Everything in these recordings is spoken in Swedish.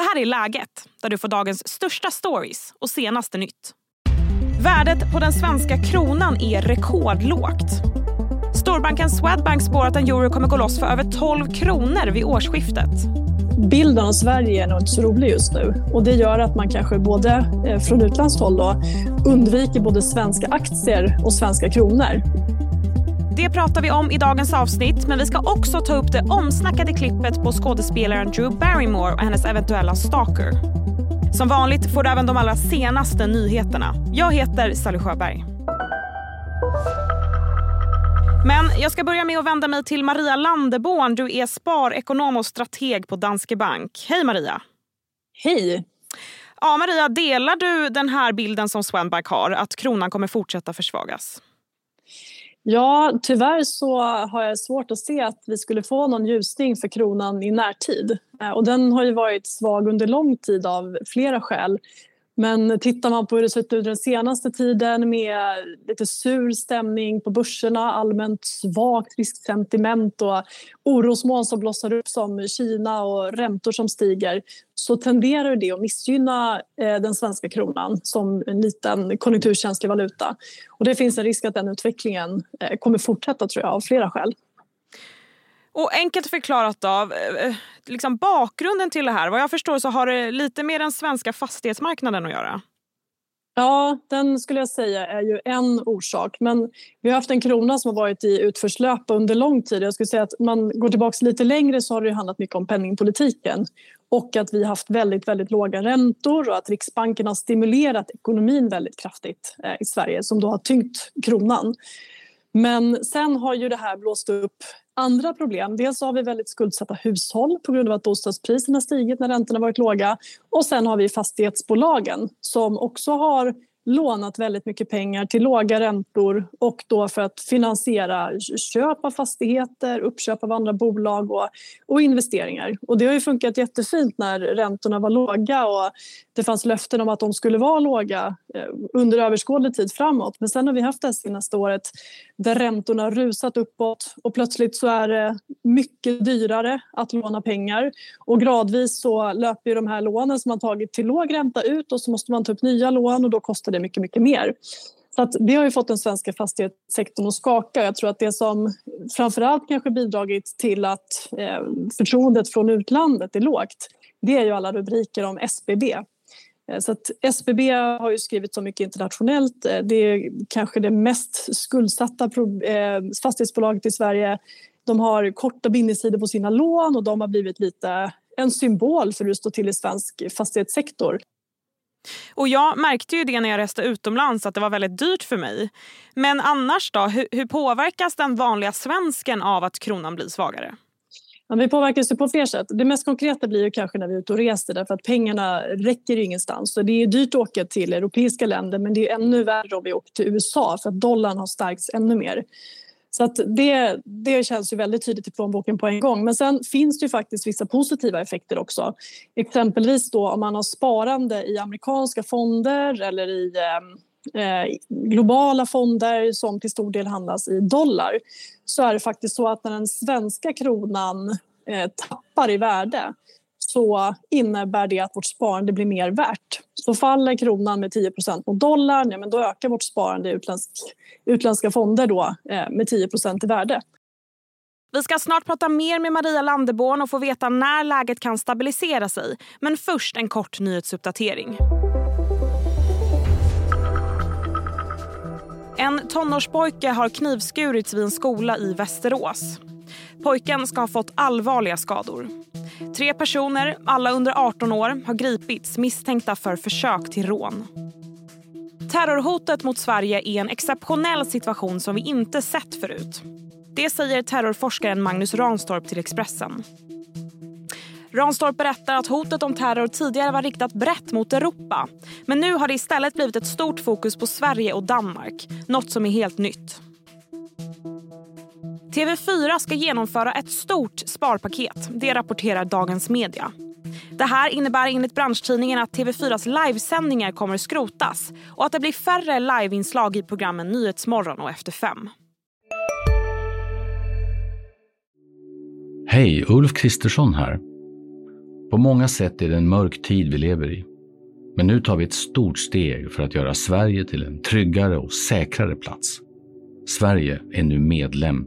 Det här är Läget, där du får dagens största stories och senaste nytt. Värdet på den svenska kronan är rekordlågt. Storbanken Swedbank spår att en euro kommer gå loss för över 12 kronor vid årsskiftet. Bilden av Sverige är nog inte så rolig just nu och det gör att man kanske både eh, från utländskt håll då, undviker både svenska aktier och svenska kronor. Det pratar vi om i dagens avsnitt men vi ska också ta upp det omsnackade klippet på skådespelaren Drew Barrymore och hennes eventuella stalker. Som vanligt får du även de allra senaste nyheterna. Jag heter Sally Sjöberg. Men jag ska börja med att vända mig till Maria Landeborn. Du är sparekonom och strateg på Danske Bank. Hej Maria! Hej! Ja, Maria, delar du den här bilden som Swedbank har, att kronan kommer fortsätta försvagas? Ja, tyvärr så har jag svårt att se att vi skulle få någon ljusning för kronan i närtid. Eh, och den har ju varit svag under lång tid av flera skäl. Men tittar man på hur det sett ut den senaste tiden med lite sur stämning på börserna, allmänt svagt risksentiment och orosmoln som blossar upp som Kina och räntor som stiger så tenderar det att missgynna eh, den svenska kronan som en liten konjunkturkänslig valuta. Och det finns en risk att den utvecklingen eh, kommer fortsätta tror jag av flera skäl. Och enkelt förklarat av eh, eh, liksom bakgrunden till det här. Vad jag förstår så har det lite med den svenska fastighetsmarknaden att göra. Ja, den skulle jag säga är ju en orsak. Men vi har haft en krona som har varit i utförslöpa under lång tid. Jag skulle säga att man går tillbaka lite längre så har det handlat mycket om penningpolitiken och att vi har haft väldigt, väldigt låga räntor och att Riksbanken har stimulerat ekonomin väldigt kraftigt eh, i Sverige som då har tyngt kronan. Men sen har ju det här blåst upp andra problem. Dels har vi väldigt skuldsatta hushåll på grund av att bostadspriserna stigit när räntorna varit låga. Och sen har vi fastighetsbolagen som också har lånat väldigt mycket pengar till låga räntor och då för att finansiera köp av fastigheter, uppköp av andra bolag och, och investeringar. Och det har ju funkat jättefint när räntorna var låga och det fanns löften om att de skulle vara låga eh, under överskådlig tid framåt. Men sen har vi haft det senaste året där räntorna rusat uppåt och plötsligt så är det mycket dyrare att låna pengar och gradvis så löper de här lånen som man tagit till låg ränta ut och så måste man ta upp nya lån och då kostar det mycket, mycket mer. Så att det har ju fått den svenska fastighetssektorn att skaka. Jag tror att det som framförallt kanske bidragit till att eh, förtroendet från utlandet är lågt det är ju alla rubriker om SBB eh, så att SBB har ju skrivit så mycket internationellt. Eh, det är kanske det mest skuldsatta eh, fastighetsbolaget i Sverige. De har korta bindningstider på sina lån och de har blivit lite en symbol för hur det står till i svensk fastighetssektor. Och jag märkte ju det när jag reste utomlands att det var väldigt dyrt för mig. Men annars då, hur, hur påverkas den vanliga svensken av att kronan blir svagare? Ja, vi påverkas ju på fler sätt. Det mest konkreta blir ju kanske när vi är ute och reser därför att pengarna räcker ju ingenstans. Så det är dyrt att åka till europeiska länder men det är ännu värre om vi åker till USA för att dollarn har stärkts ännu mer. Så att det, det känns ju väldigt tydligt i plånboken på en gång. Men sen finns det ju faktiskt vissa positiva effekter också. Exempelvis då om man har sparande i amerikanska fonder eller i eh, eh globala fonder som till stor del handlas i dollar så är det faktiskt så att när den svenska kronan eh, tappar i värde så innebär det att vårt sparande blir mer värt. Så faller kronan med 10 mot dollarn, ja, men då ökar vårt sparande i utländsk, utländska fonder då, eh, med 10% i värde. Vi ska snart prata mer med Maria Landeborn och få veta när läget kan stabilisera sig. Men först en kort nyhetsuppdatering. En tonårspojke har knivskurits vid en skola i Västerås. Pojken ska ha fått allvarliga skador. Tre personer, alla under 18 år, har gripits misstänkta för försök till rån. Terrorhotet mot Sverige är en exceptionell situation som vi inte sett förut. Det säger terrorforskaren Magnus Ranstorp till Expressen. Ranstorp berättar att hotet om terror tidigare var riktat brett mot Europa. Men nu har det istället blivit ett stort fokus på Sverige och Danmark. Något som är helt nytt. TV4 ska genomföra ett stort sparpaket. Det rapporterar Dagens Media. Det här innebär enligt branschtidningen att TV4s livesändningar kommer skrotas och att det blir färre liveinslag i programmen Nyhetsmorgon och Efter fem. Hej, Ulf Kristersson här. På många sätt är det en mörk tid vi lever i. Men nu tar vi ett stort steg för att göra Sverige till en tryggare och säkrare plats. Sverige är nu medlem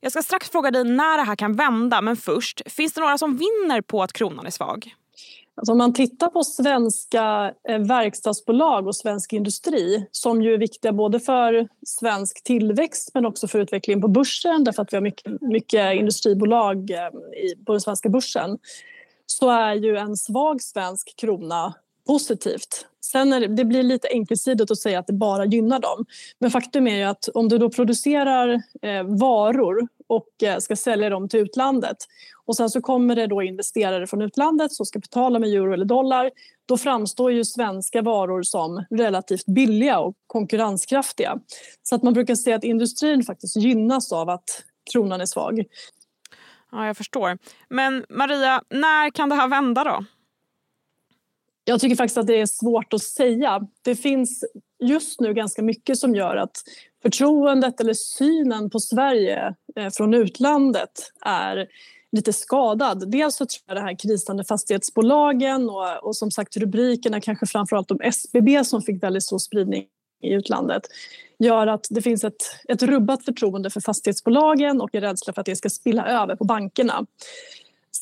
Jag ska strax fråga dig när det här kan vända, men först, finns det några som vinner på att kronan är svag? Alltså om man tittar på svenska eh, verkstadsbolag och svensk industri som ju är viktiga både för svensk tillväxt men också för utvecklingen på börsen därför att vi har mycket, mycket industribolag eh, på den svenska börsen så är ju en svag svensk krona positivt. Sen är det, det blir lite enkelsidigt att säga att det bara gynnar dem. Men faktum är ju att om du då producerar eh, varor och eh, ska sälja dem till utlandet och sen så kommer det då investerare från utlandet som ska betala med euro eller dollar. Då framstår ju svenska varor som relativt billiga och konkurrenskraftiga. Så att man brukar säga att industrin faktiskt gynnas av att kronan är svag. Ja, jag förstår. Men Maria, när kan det här vända då? Jag tycker faktiskt att det är svårt att säga. Det finns just nu ganska mycket som gör att förtroendet eller synen på Sverige eh, från utlandet är lite skadad. Dels så tror jag det här krisande fastighetsbolagen och, och som sagt rubrikerna kanske framförallt om SBB som fick väldigt stor spridning i utlandet gör att det finns ett, ett rubbat förtroende för fastighetsbolagen och en rädsla för att det ska spilla över på bankerna.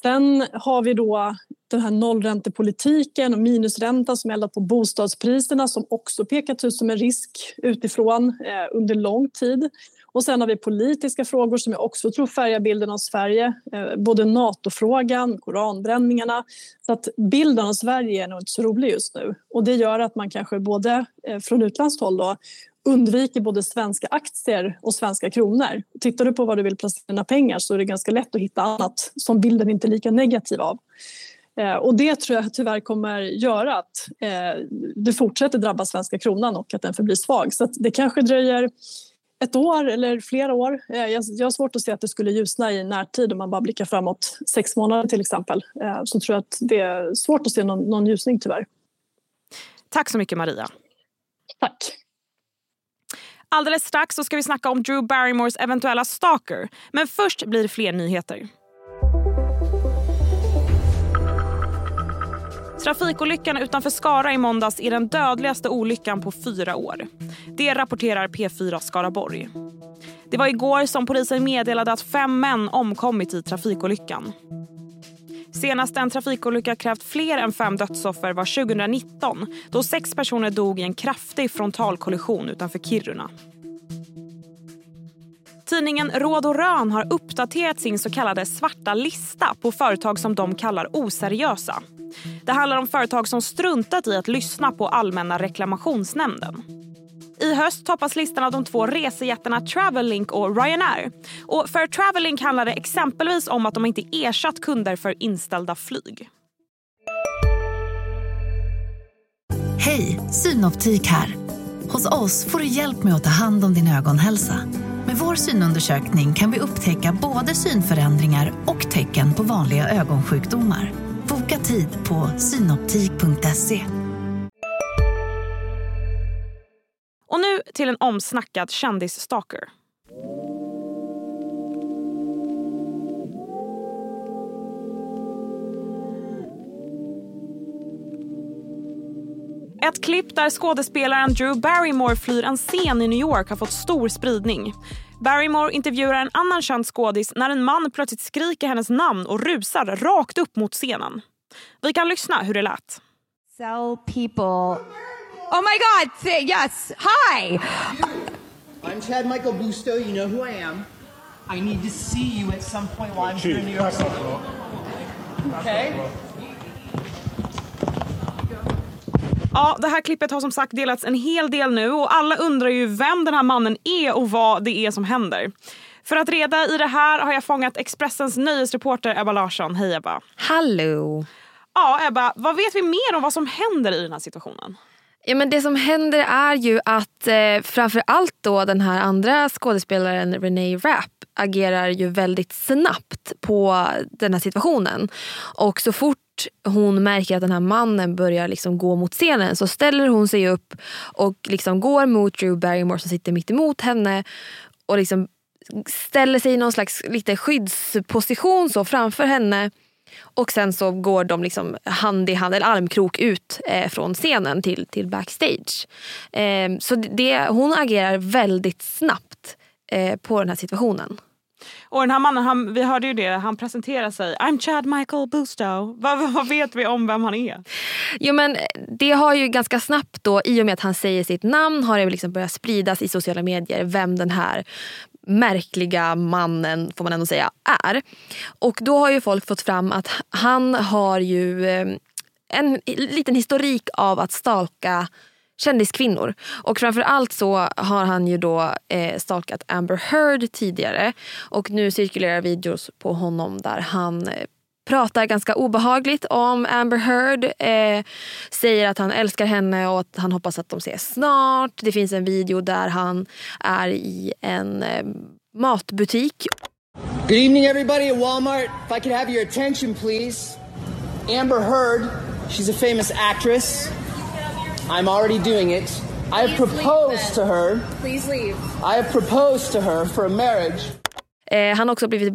Sen har vi då den här nollräntepolitiken och minusräntan som eldat på bostadspriserna som också pekat ut som en risk utifrån eh, under lång tid. Och sen har vi politiska frågor som jag också tror färgar bilden av Sverige. Eh, både NATO-frågan, koranbränningarna. Så att bilden av Sverige är nog inte så rolig just nu. Och det gör att man kanske både eh, från utländskt håll då, undviker både svenska aktier och svenska kronor. Tittar du på vad du vill placera dina pengar så är det ganska lätt att hitta annat som bilden inte är lika negativ av. Eh, och det tror jag tyvärr kommer göra att eh, det fortsätter drabba svenska kronan och att den förblir svag. Så det kanske dröjer ett år eller flera år. Eh, jag, har svårt att se att det skulle ljusna i närtid om man bara blickar framåt sex månader till exempel. Så tror jag att det är svårt att se någon, någon ljusning tyvärr. Tack så mycket Maria. Tack. Alldeles strax så ska vi snacka om Drew Barrymores eventuella stalker. Men först blir det fler nyheter. Trafikolyckan utanför Skara i måndags är den dödligaste olyckan på fyra år. Det rapporterar P4 Skaraborg. Det var igår som polisen meddelade att fem män omkommit i trafikolyckan. Senast en trafikolycka krävt fler än fem dödsoffer var 2019 då sex personer dog i en kraftig frontalkollision utanför Kiruna. Tidningen Råd och Rön har uppdaterat sin så kallade svarta lista på företag som de kallar oseriösa. Det handlar om företag som struntat i att lyssna på Allmänna reklamationsnämnden. I höst toppas listan av de två resejättarna Travellink och Ryanair. Och för Travellink handlar det exempelvis om att de inte ersatt kunder för inställda flyg. Hej, Synoptik här. Hos oss får du hjälp med att ta hand om din ögonhälsa. Med vår synundersökning kan vi upptäcka både synförändringar och tecken på vanliga ögonsjukdomar. Boka tid på synoptik.se. till en omsnackad kändisstalker. Ett klipp där skådespelaren Drew Barrymore flyr en scen i New York har fått stor spridning. Barrymore intervjuar en annan känd skådis när en man plötsligt skriker hennes namn och rusar rakt upp mot scenen. Vi kan lyssna hur det lät. Sell people Oh my God! Yes. Hi. I'm Chad Michael Busto. You know who I am. I need to see you at some point while I'm here in New York City. Okay. Ja, det här klippet har som sagt delats en hel del nu och alla undrar ju vem den här mannen är och vad det är som händer. För att reda i det här har jag fångat Expressens nöjesreporter Ebba Larsson. Hej Ebba! Hallå! Ja, Ebba, vad vet vi mer om vad som händer i den här situationen? Ja, men det som händer är ju att eh, framför allt då den här andra skådespelaren Renee Rapp agerar ju väldigt snabbt på den här situationen. Och så fort hon märker att den här mannen börjar liksom gå mot scenen så ställer hon sig upp och liksom går mot Drew Barrymore som sitter mitt emot henne och liksom ställer sig i någon slags lite skyddsposition så framför henne. Och sen så går de liksom hand i hand, eller armkrok ut eh, från scenen till, till backstage. Eh, så det, hon agerar väldigt snabbt eh, på den här situationen. Och den här mannen, han, vi hörde ju det, han presenterar sig. I'm Chad Michael Bustow. Vad, vad vet vi om vem han är? Jo men det har ju ganska snabbt då, i och med att han säger sitt namn, har det liksom börjat spridas i sociala medier vem den här märkliga mannen, får man ändå säga, är. Och då har ju folk fått fram att han har ju eh, en liten historik av att stalka kändiskvinnor. Och framförallt så har han ju då eh, stalkat Amber Heard tidigare. Och nu cirkulerar videos på honom där han eh, pratar ganska obehagligt om Amber Heard. Eh, säger att han älskar henne och att han hoppas att de ses snart. Det finns en video där han är i en eh, matbutik. Good evening, everybody at Walmart. If I could have your attention, please. Amber Heard, she's a famous actress. I'm already doing it. I have proposed to her. Please leave. I have proposed to her for a marriage. Eh, han har också blivit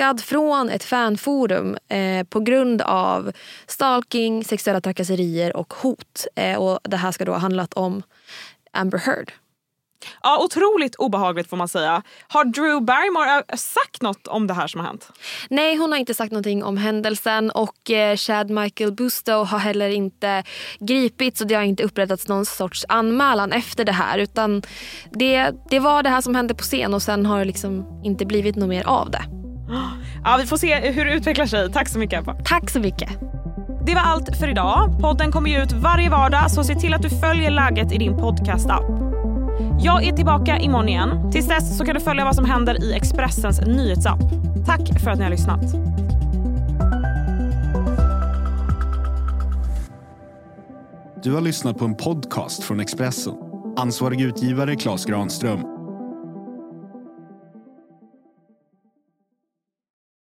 blockad från ett fanforum eh, på grund av stalking, sexuella trakasserier och hot. Eh, och det här ska då ha handlat om Amber Heard. Ja, otroligt obehagligt får man säga. Har Drew Barrymore sagt något om det här som har hänt? Nej, hon har inte sagt någonting om händelsen och eh, Chad Michael Bustow har heller inte gripits och det har inte upprättats någon sorts anmälan efter det här utan det, det var det här som hände på scen och sen har det liksom inte blivit något mer av det. Ja, vi får se hur det utvecklar sig. Tack så mycket Ebba. Tack så mycket. Det var allt för idag. Podden kommer ju ut varje vardag så se till att du följer läget i din podcastapp. Jag är tillbaka imorgon igen. Tills dess så kan du följa vad som händer i Expressens nyhetsapp. Tack för att ni har lyssnat. Du har lyssnat på en podcast från Expressen. Ansvarig utgivare Klas Granström